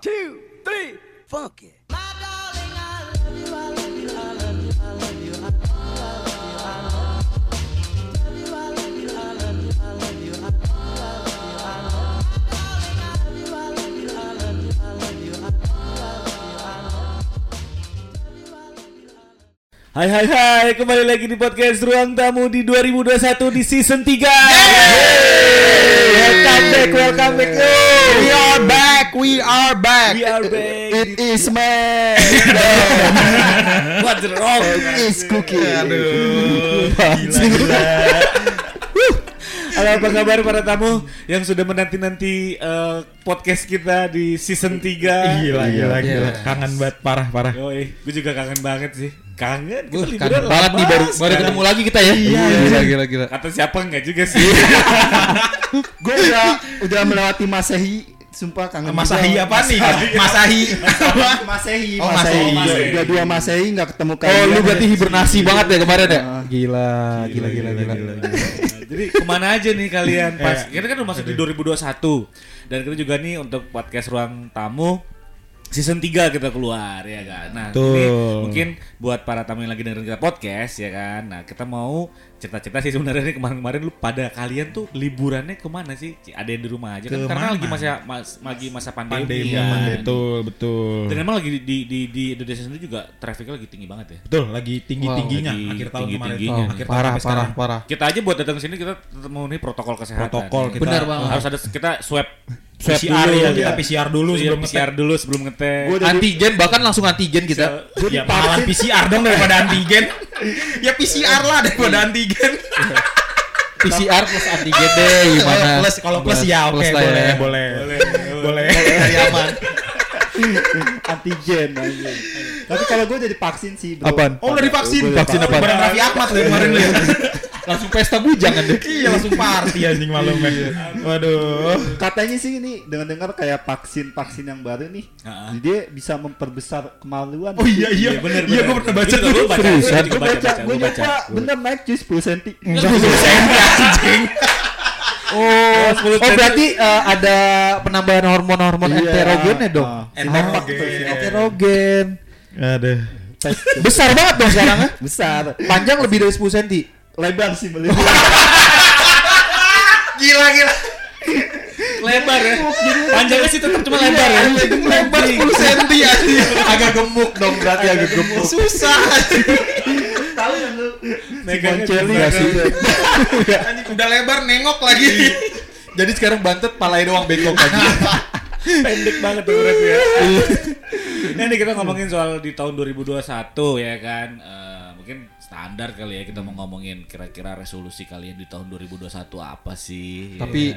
two, three, funky. Hai hai hai, kembali lagi di podcast Ruang Tamu di 2021 di season 3 Welcome back, welcome back We are back, we are back. We are back It is man. What's wrong? It is cookie. Aduh, gila, gila. Halo apa kabar para tamu yang sudah menanti-nanti eh, podcast kita di season 3 Gila, gila, Iya. gila. Kangen banget, parah, parah. Yoi, gue juga kangen banget sih Kangen, kita Wah, liburan kangen banget lama nih baru baru ketemu lagi kita ya. Iya, gila gila gila. Kata siapa enggak juga sih gue udah udah melewati masehi sumpah kangen Masahi juga. apa nih? Masahi. masehi Oh, masehi Masehi. Udah- dua masehi nggak ketemu Oh, kalian lu berarti hibernasi banget ya kemarin ya? Ah. Gila, gila gila gila. Jadi ke mana aja nih kalian pas Eh, kita kan udah masuk di 2021 dan kita juga nih untuk podcast ruang tamu season 3 kita keluar ya kan. Nah, Betul. ini mungkin buat para tamu yang lagi dengerin kita podcast ya kan. Nah, kita mau cerita-cerita sih sebenarnya nih kemarin-kemarin lu pada kalian tuh liburannya ke mana sih? Ci, Ada yang di rumah aja kan karena lagi masa mas, lagi masa pandemi, Pandemi, kan. betul, betul. Dan emang lagi di di di, di Indonesia sendiri juga trafficnya lagi tinggi banget ya. Betul, lagi tinggi-tingginya Wow, lagi akhir tahun kemarin. tinggi-tingginya. Oh, akhir tahun Parah sampai parah sekarang. parah. Kita aja buat datang ke sini kita tetap memenuhi protokol kesehatan. Protokol kita. Benar banget. Harus ada kita swab swab PCR dulu, ya, kita ya. PCR dulu Iya, sebelum PCR dulu sebelum ngetek. Udah- Antigen bahkan langsung antigen kita. Ya malah PCR dong daripada antigen. ya PCR lah daripada antigen. PCR plus antigen deh gimana? plus kalau plus ya oke Plus lah boleh, ya. boleh. Boleh. Dari aman. antigen tapi kalau gue udah divaksin sih bro Apaan? Oh, udah divaksin. Vaksin divaksin. apa? Barang Raffi Ahmad kemarin lu. Ya. Langsung pesta bujang kan deh. Iya, langsung party anjing malam men. Waduh. katanya sih ini dengar-dengar kayak vaksin vaksin yang baru nih Ah. dia bisa memperbesar kemaluan Oh iya iya. Iya, bener, Iya gua pernah baca tuh. gua baca. Gue baca, gue gua baca. bener naik cuy 10 cm Enggak senti anjing. Oh, oh berarti eh, ada penambahan hormon-hormon Iya. enterogennya dong. Ah. Enterogen. Enterogen. Aduh. Besar banget dong sekarang ya. besar Panjang lebih dari 10 cm. Lebar sih melihat Gila gila. lebar ya. Panjangnya sih tetap cuma lebar ya. Lebar 10 cm anjing. Agak gemuk dong berarti agak gemuk. Susah. tahu yang lu Megangnya sih udah lebar nengok lagi. Jadi sekarang bantet palanya doang bengkok aja. pendek banget tuh berarti ya. Nah, ini kita ngomongin soal di tahun 2021 ya kan. Eh, standar kali ya kita mau ngomongin kira-kira resolusi kalian di tahun 2021 apa sih? Tapi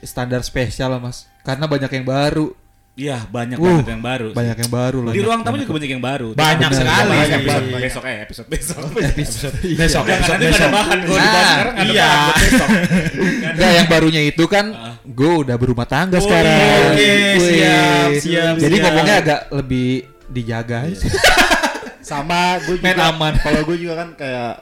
standar spesial lah mas. Karena banyak yang baru. Iya, banyak Uh, banget yang baru. sih. Banyak yang baru lah. Di ruang tamu juga banyak yang baru. Banyak sekali. bahas Banyak, episode banyak. besok eh episode besok. Episode besok Jangan episode nanti ada besok. bahan Nah, sekarang ada iya. bahan besok. Enggak yang barunya itu kan gue udah berumah tangga Oh, sekarang. oke, Wih. siap, siap, Jadi siap. ngomongnya agak lebih dijaga aja. sama gue Main juga aman. kalau gue juga kan kayak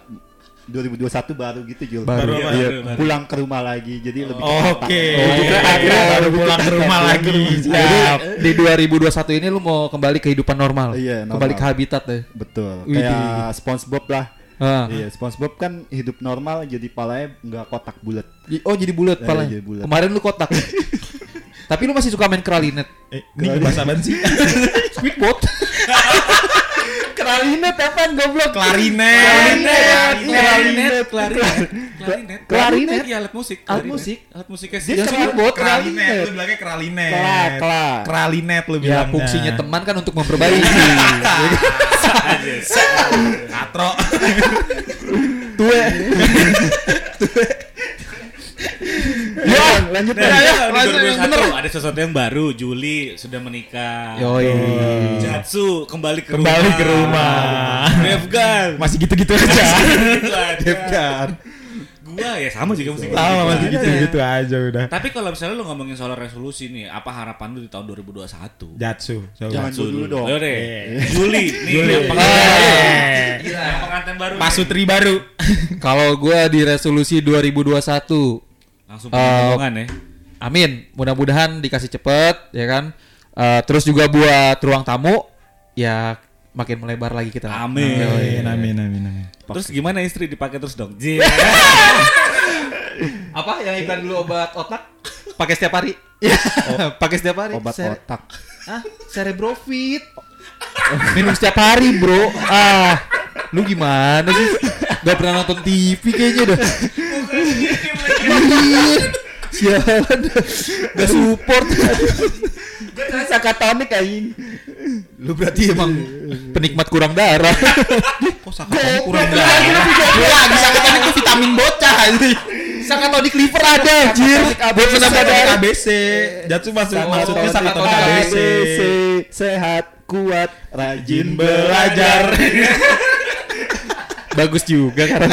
2021 baru gitu Jul Baru. Baru, Iya, baru, baru. pulang ke rumah lagi jadi lebih Oke. Oh, Juga akhirnya baru pulang ke rumah lagi. Jadi Siap. di 2021 ini lu mau kembali kehidupan normal. Iya, normal. Kembali ke habitat deh. betul kayak SpongeBob lah Ah. iya SpongeBob kan hidup normal jadi palanya nggak kotak bulat Oh jadi bulat Iya, palanya. jadi bulat. Kemarin lu kotak. Tapi lu masih suka main kralinet. Eh, ini bahasa sih? Squidbot. klarinet apa goblok Klarinet. Klarinet, Iya, klarinet, klarinet, klarinet, Klarinet. Iya alat musik, Alat klarinet. musik. alat musiknya Dia sih. Yang kral- squidbot. Kralinet, lu bilangnya kralinet. Kla, kla. Kralinet lu Ya bilangnya. fungsinya teman kan untuk memperbaiki. Katro. Tue. ya lanjut Nah, ya, lanjut, 2021 ada sesuatu yang baru. Juli sudah menikah. Yoi. Jatsu kembali ke Kembali rumah. ke rumah. Devgan. Masih gitu-gitu aja. Devgan. Gua ya sama juga musik. Sama masih gitu aja. gitu-gitu aja udah. Tapi kalau misalnya lu ngomongin soal resolusi nih, apa harapan lu di tahun 2021? Jatsu. Jangan Jatsu dulu dong. Ayo deh. Eh. Juli nih Juli. yang pengantin baru. Eh. Yang pengantin baru. Pak nih. Sutri baru. Kalau gua di resolusi 2021 Langsung hubungan ya. Amin, mudah-mudahan dikasih cepet, ya kan. Eh, terus juga buat ruang tamu ya makin melebar lagi kita. Amin. Amin, amin, amin, amin. Terus gimana istri dipakai terus dong? Apa yang iklan dulu obat otak? Pakai setiap hari. Pakai setiap hari. Obat Cere- otak. Hah? Cerebrofit. Minum setiap hari, Bro. Ah, lu gimana sih? Gak pernah nonton TV kayaknya dah. Sialan. Gak support. Gue tuh sakatonik anjing. Lu berarti emang penikmat kurang darah. Kok sakatonik kurang darah? Lu lagi sakatonik tuh vitamin bocah ini. Sakatonik liver ada, anjir. Buat Sakatonik darah. ABC. Jatuh maksud maksudnya sakatonik ABC. Sehat, kuat, rajin belajar. Bagus juga karena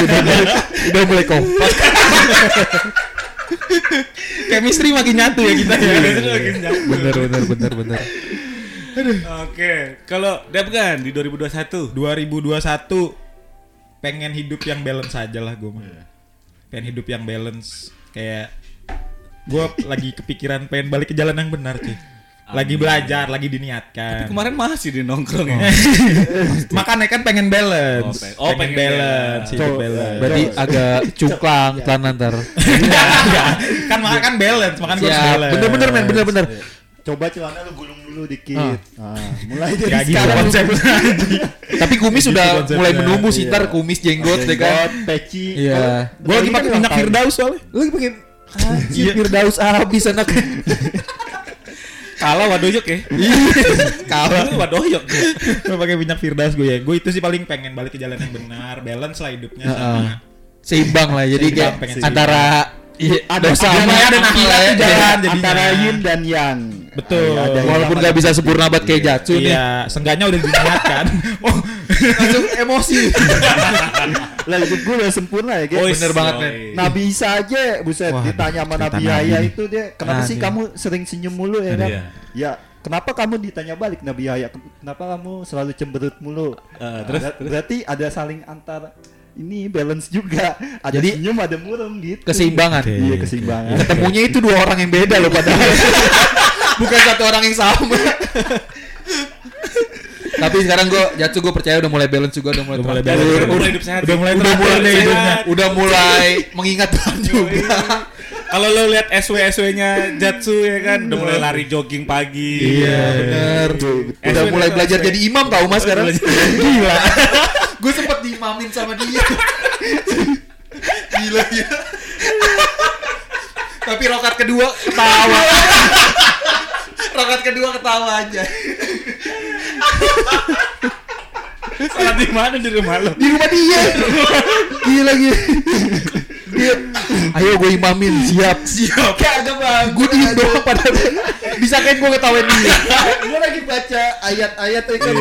udah mulai kompak. Chemistry makin nyatu ya kita ya. Bener, bener, bener, bener. Oke, kalau Dapkan di 2021 2021 pengen hidup yang balance aja lah gue mah. Pengen hidup yang balance kayak gue lagi kepikiran pengen balik ke jalan yang benar cuy. Lagi belajar, lagi diniatkan. kemarin masih di nongkrong ya. Makanya kan pengen balance. Oh, pengen, pengen- oh, pengen balance, hidup Tuh, balance. Berarti agak cungklang celana ntar. Enggak, enggak. kan makan kan balance, makan gue balance. Bener-bener men, bener-bener. Coba celana lu gulung dulu dikit. Ah, mulai dari Gak gitu sekarang. konsepnya. Tapi kumis Gitu udah konsepnya. mulai menumbuh sih Iya. ntar kumis jenggot ya kan. Peci. Iya. Gue lagi pakai minyak Firdaus soalnya. Lu lagi pakai Firdaus habis anak. Kalah wadoyok ya. Kalah. Lu wadoyok. Gue pakai minyak Firdaus gue ya. Gue itu sih paling pengen balik ke jalan yang benar, balance lah hidupnya sama. Seimbang lah jadi Seimbang, kayak antara iya, Ada- sama ada akhirat akhirat tuh jalan. jadinya. Antara yin dan yang. Betul. Iya, ada Walaupun yang gak bisa sempurna banget kayak Jatsu nih. Iya, seenggaknya udah diniatkan. oh, Langsung emosi. Lah hidup gue udah sempurna ya, Ge. Oh, bener banget, men. Nabi Isa aja, buset, Waduh, ditanya sama Nabi. Yahya itu dia, kenapa Nah, sih dia. kamu sering senyum mulu ya kan? Iya. Ya, kenapa kamu ditanya balik Nabi Yahya? Kenapa kamu selalu cemberut mulu? Eh, terus, Ber- berarti ada saling antar ini balance juga. Ada Jadi, senyum, ada murung gitu. Keseimbangan. Oke. Iya, keseimbangan. Ketemunya itu dua orang yang beda loh padahal. Bukan satu orang yang sama. Tapi sekarang gue Jatsu gue percaya udah mulai balance juga udah mulai Udah mulai teratur. balance. Udah mulai hidup sehat. Udah mulai udah teratur mulai deh hidupnya. udah mulai mengingat Tuhan juga. Kalau lo lihat SW SW-nya Jatsu ya kan udah mulai lari jogging pagi. Iya bener. Udah mulai belajar jadi imam tau mas sekarang. Gila. gue sempet diimamin sama dia. Gila dia. Tapi rokat kedua ketawa. rokat kedua ketawa aja. Salah di mana di rumah lo? Di rumah dia. Gila gila. Dia, ayo gue imamin, siap. Siap. Kagak bang. Gue diem doang padahal. Bisa kan gue ketawain dia. gue lagi baca ayat-ayat ya kan.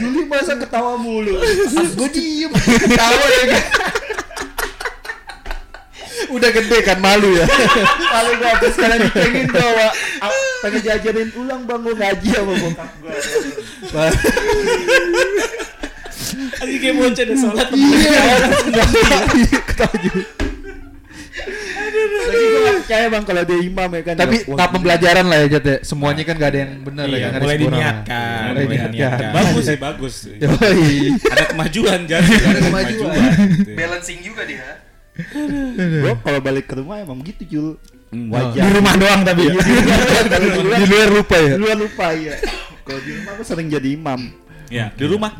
Juli masa ketawa mulu. gue diem. Ketawa ya kan. Udah gede kan malu ya. Kalau gue sekarang dipengin bawa pengen jajarin ulang bang gue ngaji sama bokap gue. Lagi kayak bocah deh sholat. Iya. Ketawa juga. Lagi gue gak percaya bang kalau dia imam ya kan. Tapi Ya, tahap gila. pembelajaran lah ya Jat ya. Semuanya kan gak ada yang benar ya. Iya, nggak ada mulai diniatkan, Mulai diniatkan. Bagus sih bagus. Ada kemajuan Jatsu. Ada kemajuan. gitu. Balancing juga dia. Gue kalau balik ke rumah emang gitu Jul. Hmm. Wajar. Di rumah doang tapi ya. Kalau di luar, Di luar lupa ya. di luar lupa ya. Kalau di rumah gue sering jadi imam. Ya, di rumah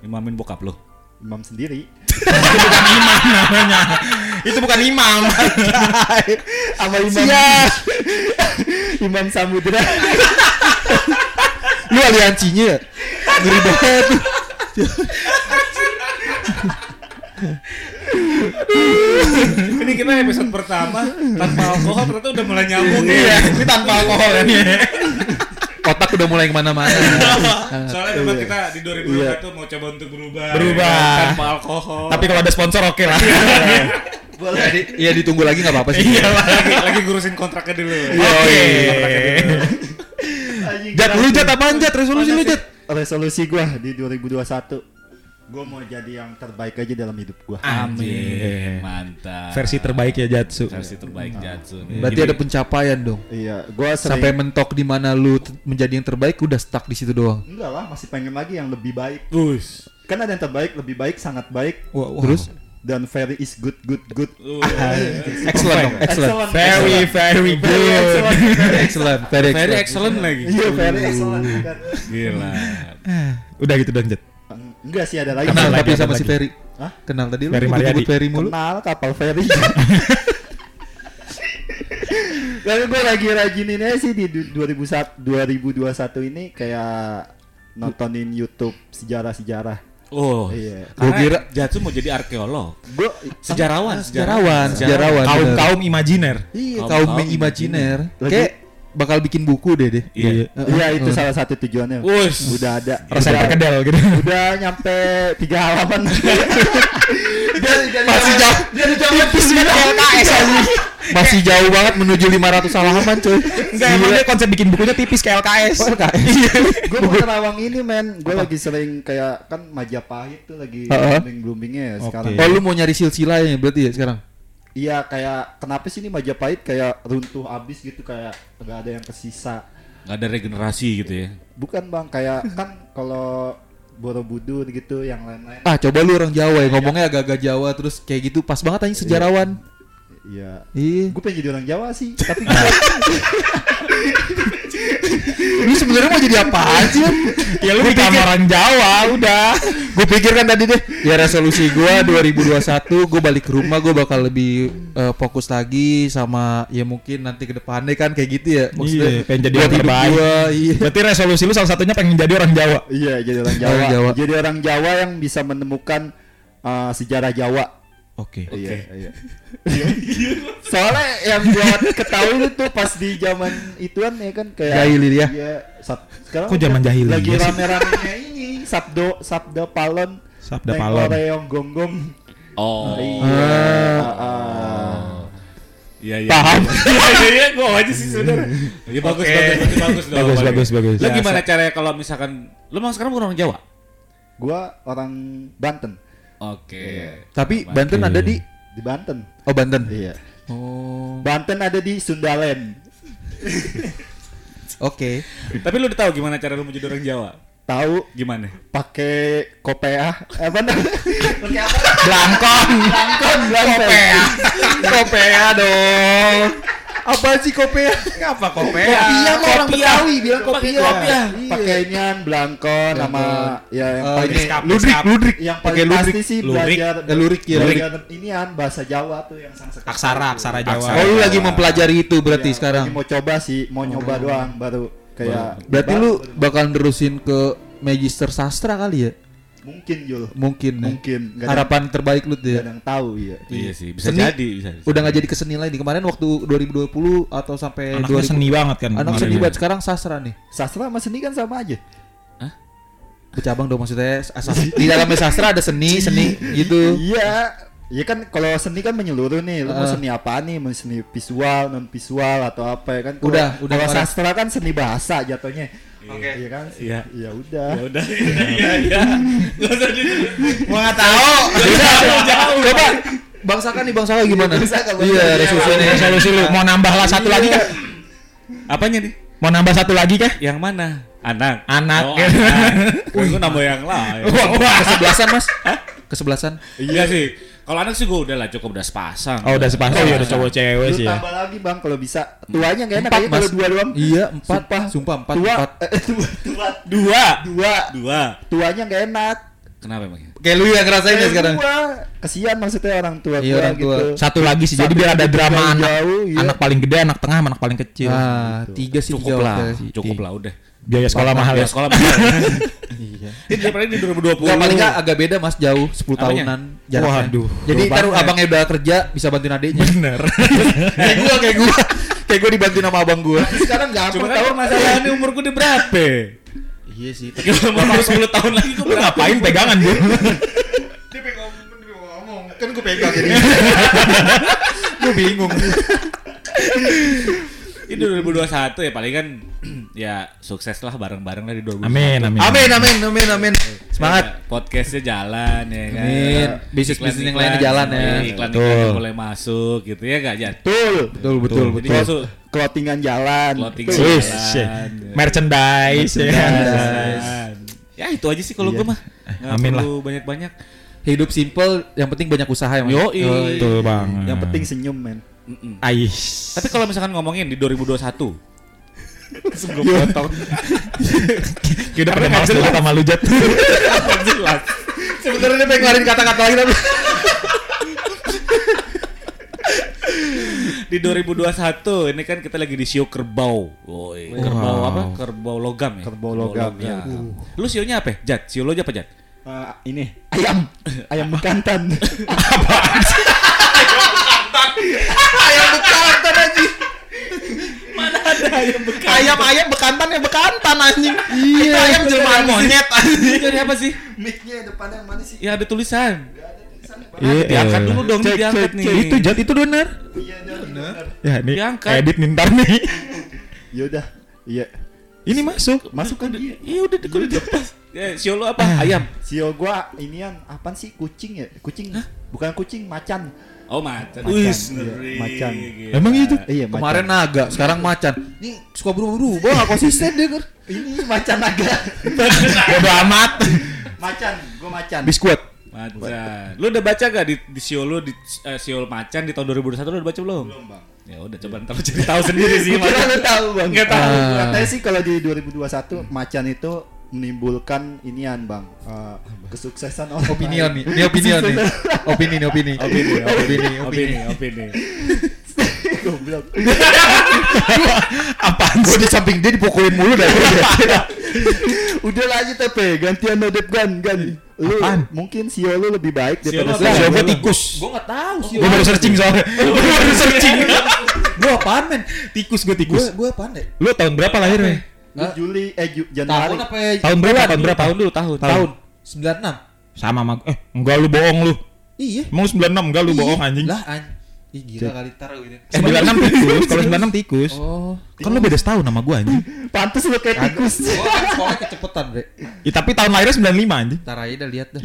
imamin bokap lo. Imam sendiri. Itu bukan imam namanya. Itu bukan imam. Sama imam. imam Samudra. Lu aliansinya ya? Ngeri banget. Ini kita episode pertama tanpa alkohol ternyata udah mulai nyambung Iya, ya. ini tanpa alkohol ya. Otak udah mulai ke mana-mana. Soalnya memang kita di 2021 mau coba untuk berubah. Berubah. ya, tanpa alkohol. Tapi kalau ada sponsor oke lah. Boleh. Iya ditunggu lagi nggak apa-apa sih. Iya lagi lagi ngurusin kontraknya dulu. Oke. Anjing, Jat, lu jat apaan jat? Resolusi lu jat? Resolusi gue di 2021. Gue mau jadi yang terbaik aja dalam hidup gue. Amin. Mantap. Versi terbaik ya Jatsu. Versi terbaik Jatsu. nih. Berarti Jadi- ada pencapaian dong. Iya, gue Sampai mentok di mana lu menjadi yang terbaik udah stuck di situ doang. enggak lah, masih pengen lagi yang lebih baik. Wus. Kan ada yang terbaik, lebih baik, sangat baik, Wah, wah. Terus dan very is good, good, good. excellent dong, excellent. Very very good. excellent, very Very excellent. excellent lagi. Iya, very excellent. Gila. Udah gitu dong Jet. Enggak sih ada lagi. Kenal lagi, tapi sama si. Ferry. Hah? Kenal tadi lu Ferry nyebut Mariadi. Ferry mulu. Kenal kapal ferry. Lalu gue lagi rajin ini aja sih di du- 2001 2021 ini kayak nontonin YouTube sejarah-sejarah. Oh. Iya. Gua kira- Jatsu mau jadi arkeolog. Gue Sejarawan, Sejarawan, sejarawan. Kaum bener. kaum imajiner. Iya. Kaum- kaum kaum imajiner. Lagi- Kayak bakal bikin buku deh deh. Iya. Iya itu salah satu tujuannya. Wus. Udah ada. Resep perkedel gitu. Udah nyampe tiga halaman. Masih jauh. Tipis banget LKS aja. Masih jauh banget menuju 500 halaman coy. Enggak emang dia konsep bikin bukunya tipis kayak LKS. Oh, LKS. gue mau nerawang ini men. Gue lagi sering kayak kan Majapahit tuh lagi Heeh. blooming bloomingnya ya sekarang. Oke. Oh lu mau nyari silsilahnya berarti ya sekarang? Iya kayak kenapa sih ini Majapahit kayak runtuh abis gitu kayak nggak ada yang kesisa. Nggak ada regenerasi gitu ya. Bukan bang kayak kan kalau Borobudur gitu yang lain-lain. Ah coba lu orang Jawa ya ngomongnya agak-agak Jawa terus kayak gitu pas banget aja sejarawan. Iya. Iya. Gue pengen jadi orang Jawa sih, tapi Lu sebenarnya mau jadi apaan sih? Ya lu di orang Jawa udah. gue pikir kan tadi deh ya resolusi gue 2021 gue balik ke rumah gue bakal lebih eh, fokus lagi sama ya mungkin nanti ke depannya kan kayak gitu ya Iya, pengen jadi hidup terbaik. gua, iya Berarti resolusi lu salah satunya pengen jadi orang Jawa. iya jadi orang Jawa. Orang Jawa. Jadi orang Jawa yang bisa menemukan uh, sejarah Jawa. Oke. Iya, iya. Soalnya yang buat ketahui itu pas di zaman ituan ya kan kayak Jahili dia. Iya, sab- sekarang Kok zaman jahili Lagi ya rame-ramenya ini Sabdo Sabda Palon. Sabda Palon. Oreong Gonggong. Oh. Iya. ah, ah. Iya iya. Paham. Iya iya iya gua aja sih sebenarnya. Iya bagus Oke. bagus bagus bagus. Bagus, bagus, bagus. Lu Ya, gimana caranya kalau misalkan lu emang sekarang bukan orang Jawa? Gua orang Banten. Oke. tapi Banten ada di Di Banten. oh Banten Iya. oh Banten ada di Sundaland. oke Tapi lu udah tahu gimana cara lu menjadi orang Jawa? Tahu Gimana? pakai kopea apa namanya? Pakai apa? Blangkon. Langkon, kopea. kopea dong apa sih kopea Apa kopea? Kopia mah orang. Betawi bilang kopia. kopia. Iya. Pakai inian blangkon sama ya yang Eh, paling ini ludrik ludrik yang pakai paling ludrik pasti sih belajar lurik, ya, belajar inian bahasa Jawa tuh yang Sanskerta. Aksara, aksara Jawa. oh lu lagi mempelajari itu berarti Iya, sekarang mau coba sih, mau nyoba doang baru kayak berarti lu bakal nerusin ke magister sastra kali ya mungkin Jul. mungkin ya. Mungkin ada- harapan terbaik lu tuh nggak ya ada yang tahu iya. Iya sih, bisa Seni jadi bisa. udah nggak jadi keseni lagi kemarin waktu 2020 atau sampai Anaknya 2000 seni banget kan. anak seni ya. banget sekarang sastra nih Sastra sama seni kan sama aja. bercabang dong maksudnya di dalamnya sastra ada seni seni gitu Iya. Iya kan kalau seni kan menyeluruh nih. Lu mau Uh. seni apa nih? Mau seni visual, non visual atau apa ya kan? Kalau- Udah, udah Kalau sastra kan seni bahasa jatuhnya. Oke. Iya kan? Iya. Ya udah. Ya udah, iya iya. Mau nggak tahu. jauh. coba bang Saka nih bang Saka gimana Bang Saka, Bang iya resolusi nih Resolusi lu mau nambah lah satu lagi kah? Apanya nih? Mau nambah satu lagi kah? Yang mana? Anak. Anak. Oh, anak. Itu nambah yang lain. Kesebelasan mas kesebelasan Iya sih. Kalau anak sih gue udah lah cukup udah sepasang. Oh udah sepasang ya udah cowok cewek sih ya. tambah lagi bang kalau bisa. Tuanya gak enak Empat, ya kalau dua doang. iya empat Sumpah. sumpah empat Tua, empat eh, tua, tua, Dua. dua, Dua. tuanya gak enak. Kenapa emangnya? kayak lu yang ngerasain ya sekarang gua, kesian maksudnya orang tua Iya, gua orang tua. gitu. Satu lagi sih. Jadi biar ada drama anak. jauh, iya. Anak paling gede, anak tengah, anak paling kecil. ah tiga sih Cukup lah. oke. Cukup lah udah. Biaya sekolah mahal ya. Ya sekolah mahal. iya Ini daripada di 2020. Gak paling nggak agak beda mas jauh 10 Apanya? tahunan jaraknya. Waduh, Jadi ntar abangnya udah kerja bisa bantuin adiknya. Bener. kayak gua kayak gua kayak gua dibantuin sama abang gua. Sekarang gampang kan tahu. masalahnya umur gue udah berapa? Iya sih. Kalau umur 10 tahun lagi gue ngapain pegangan bu? Kan gua pegang jadi. gua bingung. Ini 2021 ya paling kan ya sukses lah bareng-bareng lah di 2021. Amin, amin. Amin amin amin amin. Semangat. Ya, podcastnya jalan ya kan. Amin. Bisnis-bisnis yang lainnya jalan ya. Iklan-iklan Betul. mulai masuk gitu ya gak Jan? Betul. Betul betul Jadi betul. masuk Clothingan jalan. clothing jalan. merchandise, ya. Jalan. Ya itu aja sih kalau Iya. gue mah. Nggak Amin lah. banyak-banyak. Hidup simple, yang penting banyak usaha ya. Mas. Yoi. Betul banget. Yang penting senyum men. Mm-mm. Ais. Tapi kalau misalkan ngomongin di 2021 Langsung gue potong Kita udah pada males dulu sama lu Jat. jelas Sebenarnya dia pengen ngeluarin kata-kata lagi tapi Di 2021 ini kan kita lagi di show kerbau Woi, Kerbau Wow. apa? Kerbau logam ya? Kerbau logam, ya. Lu sionya apa? Jat, sio lo apa Jat? Ah, ini ayam, ayam bekantan. ayam bekantan anjing. Ayam ayam bekantan ya bekantan anjing. Iya. ayam jelmaan monyet anjing. Jadi apa sih? Mic-nya depannya mana sih? Ya ada tulisan Iya, Diangkat dulu dong, Cek, diangkat cek, nih cek. Itu Jat itu benar. Iya, benar. Ya nih Diangkat. edit nih ntar nih. Yaudah, iya. Ini masuk. Masuk kan dia. Iya udah udah dilepas Ya, sio lo apa? Ayam Sio gua inian apaan sih kucing ya? Kucing bukan kucing, macan. Oh macan Macan, Wis, iya, ngeri. macan. Gila. Emang itu? Iya, Kemarin naga, sekarang macan. Ini suka berubah-ubah, nggak konsisten dia kan. ini macan naga. Bodo amat. macan, gua macan. Biskuit. Macan. Lu udah baca gak di, di sio lu di eh, sio macan di tahun 2021 lu udah baca belum? Belum, Bang. Ya udah coba ntar lu cari tahu sendiri sih Gua macan. nggak tahu, Bang. Nggak tahu. Ah. Katanya sih kalau di 2021 macan itu menimbulkan inian, Bang. eh, kesuksesan orang. Opinion lain. nih, ini opinion nih. Opini nih, opini. Opini, opini, opini, opini. Goblok. Apaan Gue di samping dia dipukulin mulu dari Udah lah aja tepe, gantian nodep gan, gan. Lu Apaan? mungkin sio lu lebih baik Sio daripada sio Sio gua. gua tikus. Gue nggak tahu sih. Gua baru searching soalnya. Gua baru searching. Gue apaan men? Tikus gua Gue tikus. gue apaan deh? Lu tahun berapa lahirnya? Lu Juli eh Ju- Januari. Tahun apa? ya? Tahun berapa? Tahun berapa? Tahun dulu, tahun. Tahun 96. Sama sama eh enggak lu bohong lu. Iya. Emang lu 96 enggak lu bohong anjing. Lah anjing. Ih gila kali tar gitu. 96 tikus, kalau 96 tikus. Oh. Kan lu beda setahun sama gua anjing. Pantes lu kayak tikus. Gue kan sekolah kecepetan, Bre. Ya, tapi tahun lahirnya 95 anjing. Ntar aja dah lihat dah.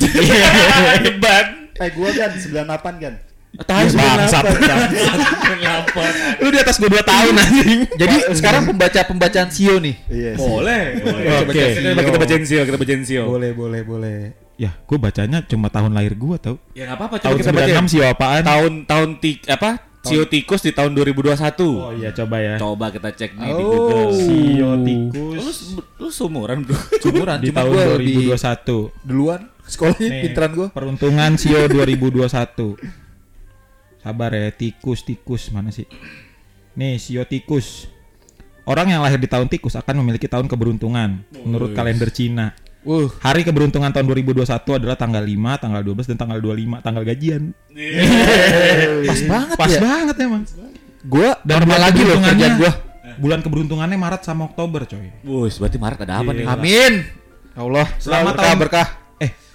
Debat. Eh gua kan 98 kan. Tahun Bangsat. 98. Lu di atas gua 2 tahun anjing. Jadi sekarang pembaca pembacaan Sio nih. Iya. Boleh, boleh. Oke. Kita, kita bacain sio, kita bacain sio. Boleh, boleh, boleh. Ya, gua bacanya cuma tahun lahir gua tau. Ya nggak apa-apa, coba Tahun kita bacain. 96 sih apaan? Tahun tahun tik apa? Sio tikus di tahun 2021. Oh iya coba ya. Coba kita cek nih di Oh. Google. Sio Lu, tikus lu seumuran bro. Cumuran, di cuma tahun gue lebih 2021. duluan sekolahnya Nih, pinteran gue. Peruntungan Sio 2021. Sabar ya, tikus tikus mana sih? Nih, Sio tikus. Orang yang lahir di tahun tikus akan memiliki tahun keberuntungan menurut kalender Cina. Wuh, Hari keberuntungan tahun 2021 adalah tanggal 5, tanggal 12 dan tanggal 25, tanggal gajian. pas banget Pas ya. banget emang. Gue Dan lagi loh kerjaan gue. Bulan keberuntungannya Maret sama Oktober, coy. Wus, berarti Maret ada apa nih? Amin. Ya Allah, Selama berkah tahun- berkah.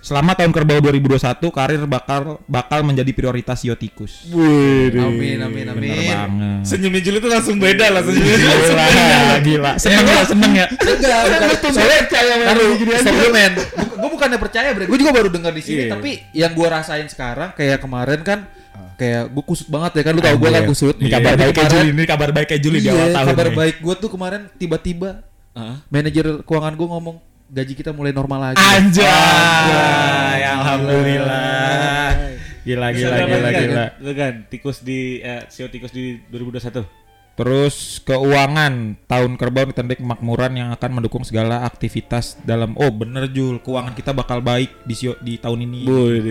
Selama tahun kerbau 2021 karir bakal bakal menjadi prioritas Sio tikus. Amin, amin, Bener amin. banget. Senyumnya Juli tuh langsung beda lah senyumnya Juli langsung beda. Gila, gila. Seneng ya, seneng ya. Enggak, bukan. Soalnya percaya Stop dulu men. Gue bukannya percaya bre. Gue juga baru dengar di sini. Iya. Tapi yang gue rasain sekarang kayak kemarin kan kayak gue kusut banget ya kan lu tau gue kan Anjir. kusut. Ini kabar baik kayak Juli, ini kabar baik kayak Juli di Iya, awal tahun. kabar baik gue tuh kemarin tiba-tiba Heeh. manajer keuangan gue ngomong gaji kita mulai normal lagi. Anjay, alhamdulillah. Gila gila gila kan, gila. Lu kan tikus di eh, sio tikus di 2021. Terus keuangan tahun kerbau ditandai kemakmuran yang akan mendukung segala aktivitas dalam oh bener Jul keuangan kita bakal baik di sio- di tahun ini. Boy,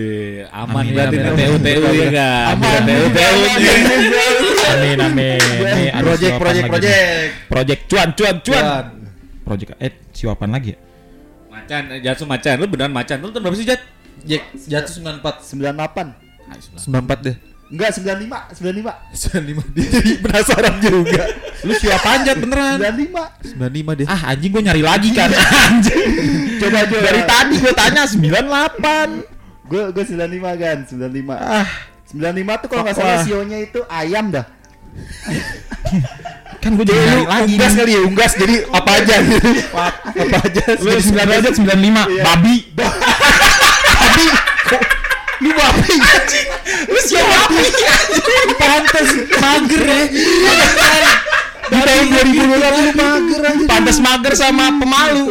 aman Amin, berarti amin, TU. TU ya kan. Aman. TU TU. Amin amin. Ada Project, project, project. Project cuan cuan cuan. Project eh siapan lagi ya? Macan, eh, Jatsu macan. Lu beneran macan. Lu tahun berapa sih, Jat? Jack jatuh 94 98. 94 deh. Enggak 95, 95. 95 dia jadi penasaran juga. Lu siapa anjat beneran? 95. 95 deh. Ah anjing gue nyari lagi kan anjing. Coba aja. Dari tadi gue tanya 98. Gue gue 95 kan, 95. Ah 95 tuh kalau nggak salah sionya itu ayam dah. Kan gue jadi lagi unggas kali ya, unggas jadi apa aja gitu. apa aja. Lu 9 derajat 95 babi. Babi. Kok Lu babi. Lu siapa babi? Pantes mager ya. Di tahun 2020 lu mager anjing. Pantes mager sama pemalu.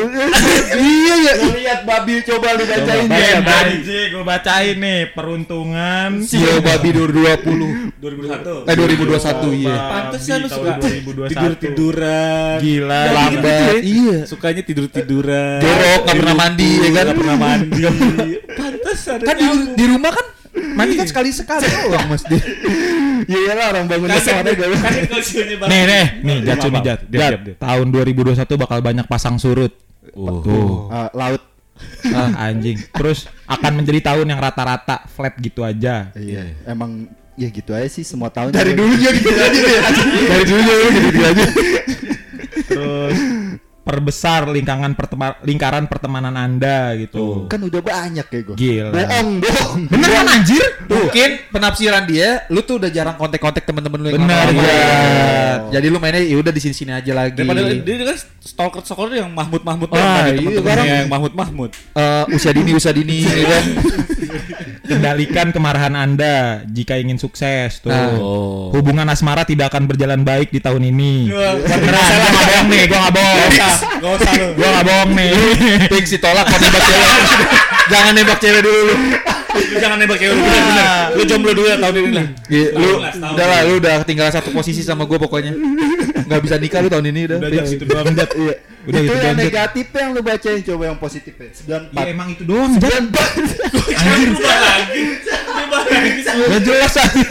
Iya ya. Lihat babi coba lu bacain Baca, ya. baca. Gue bacain nih peruntungan. Sio babi 2020. 2021. Eh 2021 iya. Pantesan lu Babi suka tahun 2021. tidur-tiduran. Gila. Lambat. Iya. Sukanya tidur-tiduran. Jorok, nggak pernah mandi, ya kan? Nggak pernah mandi. Pantesan. Kan di, di rumah kan mandi kan sekali sekali doang Mas dia. Iya iyalah orang bangun klausulnya Bang. Nih nih, nih Jatsu Apa, nih? Jat. Dia Jat, tahun 2021 bakal banyak pasang surut. Tuh. Ah, laut. Ah, anjing. Terus akan menjadi tahun yang rata-rata flat gitu aja. Iya. Emang ya gitu aja sih semua tahun. Dari juga. dulu dia gitu aja. Dari dulu dia gitu aja. Terus perbesar lingkaran pertema- lingkaran pertemanan Anda gitu. Kan udah banyak ya gue. Gila. Bohong, bohong. Bener kan anjir? Mungkin penafsiran dia, lu tuh udah jarang kontak-kontak temen-temen lu yang Bener. Jat. Jadi lu mainnya ya udah di sini-sini aja lagi. Daripada dia, dia kan stalker stalker yang Mahmud Mahmud Ah, iya, teman-temannya sekarang- yang Mahmud Mahmud. Eh, usia dini usia dini ya kan. Kendalikan kemarahan Anda jika ingin sukses tuh. Nah. Oh. Hubungan asmara tidak akan berjalan baik di tahun ini. Beneran, gua nggak bohong gua. Gak usah lu. Gua nggak bohong nih. Fix ditolak kalau nembak cewek. Jangan nembak cewek dulu lu. Lu jangan nembak cewek lu bener bener. Lu jomblo dulu ya tahun ini lah. Iya, lu udah lah, lu udah ketinggalan satu posisi sama gue pokoknya. Nggak bisa nikah lu tahun ini udah. Udah Fix. Jat, itu doang Jat. Iya. Udah itu yang negatifnya yang lu bacain coba yang positifnya. 94. Ya emang itu doang Jat. Anjir rubah lagi. Lagi. Gak jelas aja.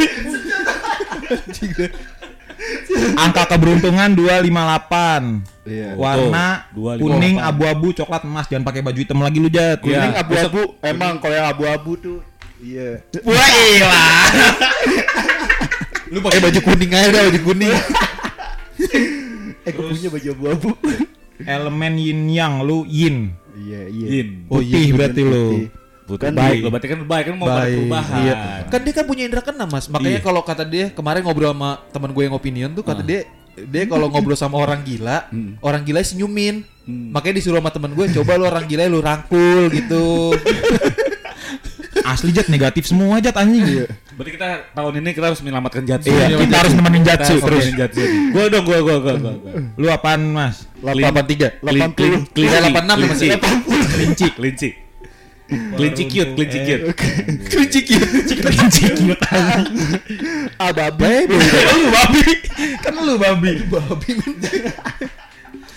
Angka keberuntungan 258. Iya. Warna 258. kuning, abu-abu, coklat, emas. Jangan pakai baju hitam lagi lu Jat. Iya. Kuning abu-abu. Emang kalau yang abu-abu tuh Iya. Wah ilah. Lu pakai baju kuning aja udah baju kuning. Eh gue punya baju abu-abu. Elemen yin yang lu yin. Iya, iya. Yin. Oh, Putih iya, berarti lu. Putih. Putih Kan baik berarti kan baik kan mau perubahan. Iya. Kan dia kan punya indera keenam mas. Makanya Iya. kalau kata dia kemarin ngobrol sama teman gue yang opinion tuh kata dia dia kalau ngobrol sama orang gila, orang gila senyumin. Makanya disuruh sama temen gue coba lu orang gila lu rangkul gitu. Asli Jat negatif semua Jat anjing. Berarti kita tahun ini kita harus menyelamatkan Jatsu. Iya, kita harus nemenin Jatsu Kita terus. Jatsu. Gua dong, gua gua gua gua. Lu apaan Mas? 83. 80. Kelinci 86 ya, Mas. Kelinci. Kelinci. Kelinci. Kelinci cute, kelinci cute. Kelinci cute. Kelinci cute Ah babe. lu babi. Kan lu babi. Babi.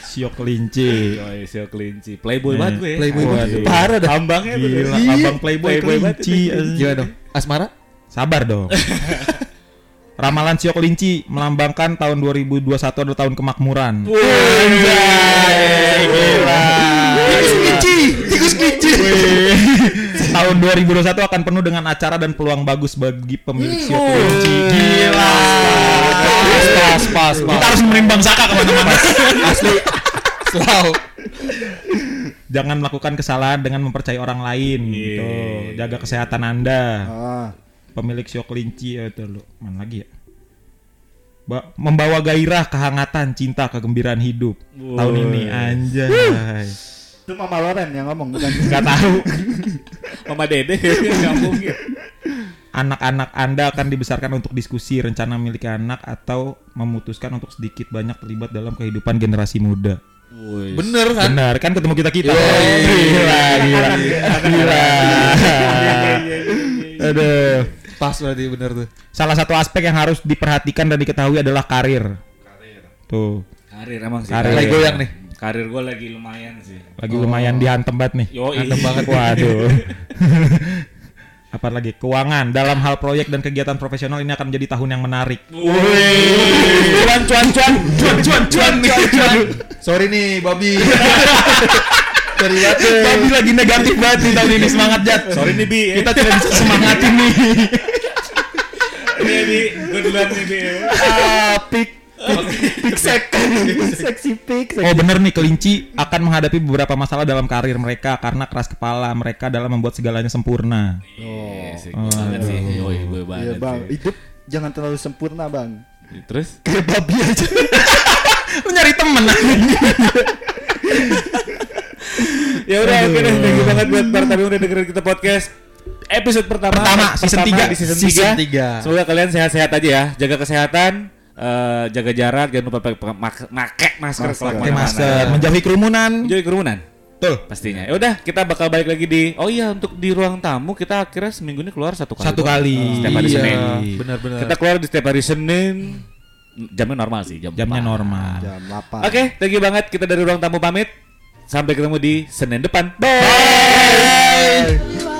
Siok kelinci. Oh, sio kelinci. Playboy banget gue. ya. Playboy banget. Parah dah. Ambangnya. Gila, Iya. abang playboy, kelinci. Gimana dong? Asmara? Sabar dong. Ramalan Siok Kelinci melambangkan tahun 2021 adalah tahun kemakmuran. Anjay, gila. Kelinci. tahun 2021 akan penuh dengan acara dan peluang bagus bagi pemilik Siok Kelinci. Gila. Pas, pas, pas, Kita pas. harus menimbang saka ke mana-mana. Asli. Selalu. Jangan melakukan kesalahan dengan mempercayai orang lain. Iya. Gitu. Jaga kesehatan Anda. Ah. Pemilik Siok Kelinci ya itu lu. Mana lagi ya? Ba- membawa gairah, kehangatan, cinta, kegembiraan hidup tahun ini anjay. Itu Mama Loren yang ngomong bukan. Gak tahu. Mama Dede enggak mungkin. Anak-anak Anda akan dibesarkan untuk diskusi rencana milik anak atau memutuskan untuk sedikit banyak terlibat dalam kehidupan generasi muda. Bener kan? Benar kan ketemu kita kita. Yoi. Gila, gila, gila. Aduh. Pas berarti bener tuh. Salah satu aspek yang harus diperhatikan dan diketahui adalah karir. Tuh, Karir emang sih. Karir. Lagi goyang nih. Karir gue lagi lumayan sih. lagi lumayan dihantem banget nih. Yoi. Hantem banget. Waduh. Apa lagi? Keuangan dalam hal proyek dan kegiatan profesional ini akan menjadi tahun yang menarik. Cuan cuan cuan cuan cuan cuan cuan. Sorry nih, babi. Sorry banget. Babi lagi negatif banget nih tahun ini semangat Jat. Sorry nih Bi. Kita tidak bisa semangatin nih. Ini Bi, gue duluan nih Bi. Ah, pik. Pik sek. Seksi pik. Oh bener nih kelinci akan menghadapi beberapa masalah dalam karir mereka karena keras kepala mereka dalam membuat segalanya sempurna. Iya sih, gue banget sih. Yoi, gue Iya banget bang, hidup jangan terlalu sempurna bang. Terus? Kayak babi aja. nyari temen Ya udah oke deh, thank you banget buat para yang udah dengerin kita podcast episode pertama Pertama, season tiga. di season, Season 3. tiga. Semoga kalian sehat-sehat aja ya, jaga kesehatan, eh, jaga jarak, jangan lupa pakai mak- make masker pakai masker menjauhi kerumunan Menjauhi kerumunan betul pastinya. Ya udah, kita bakal balik lagi di Oh iya, untuk di ruang tamu kita akhirnya seminggu ini keluar satu kali. satu kali Setiap hari Iya, Senin. benar-benar. Kita keluar di setiap hari Senin. Jamnya normal sih, jam jamnya 4. normal Jam 8. Oke, thank you banget. Kita dari ruang tamu pamit. Sampai ketemu di Senin depan. Bye.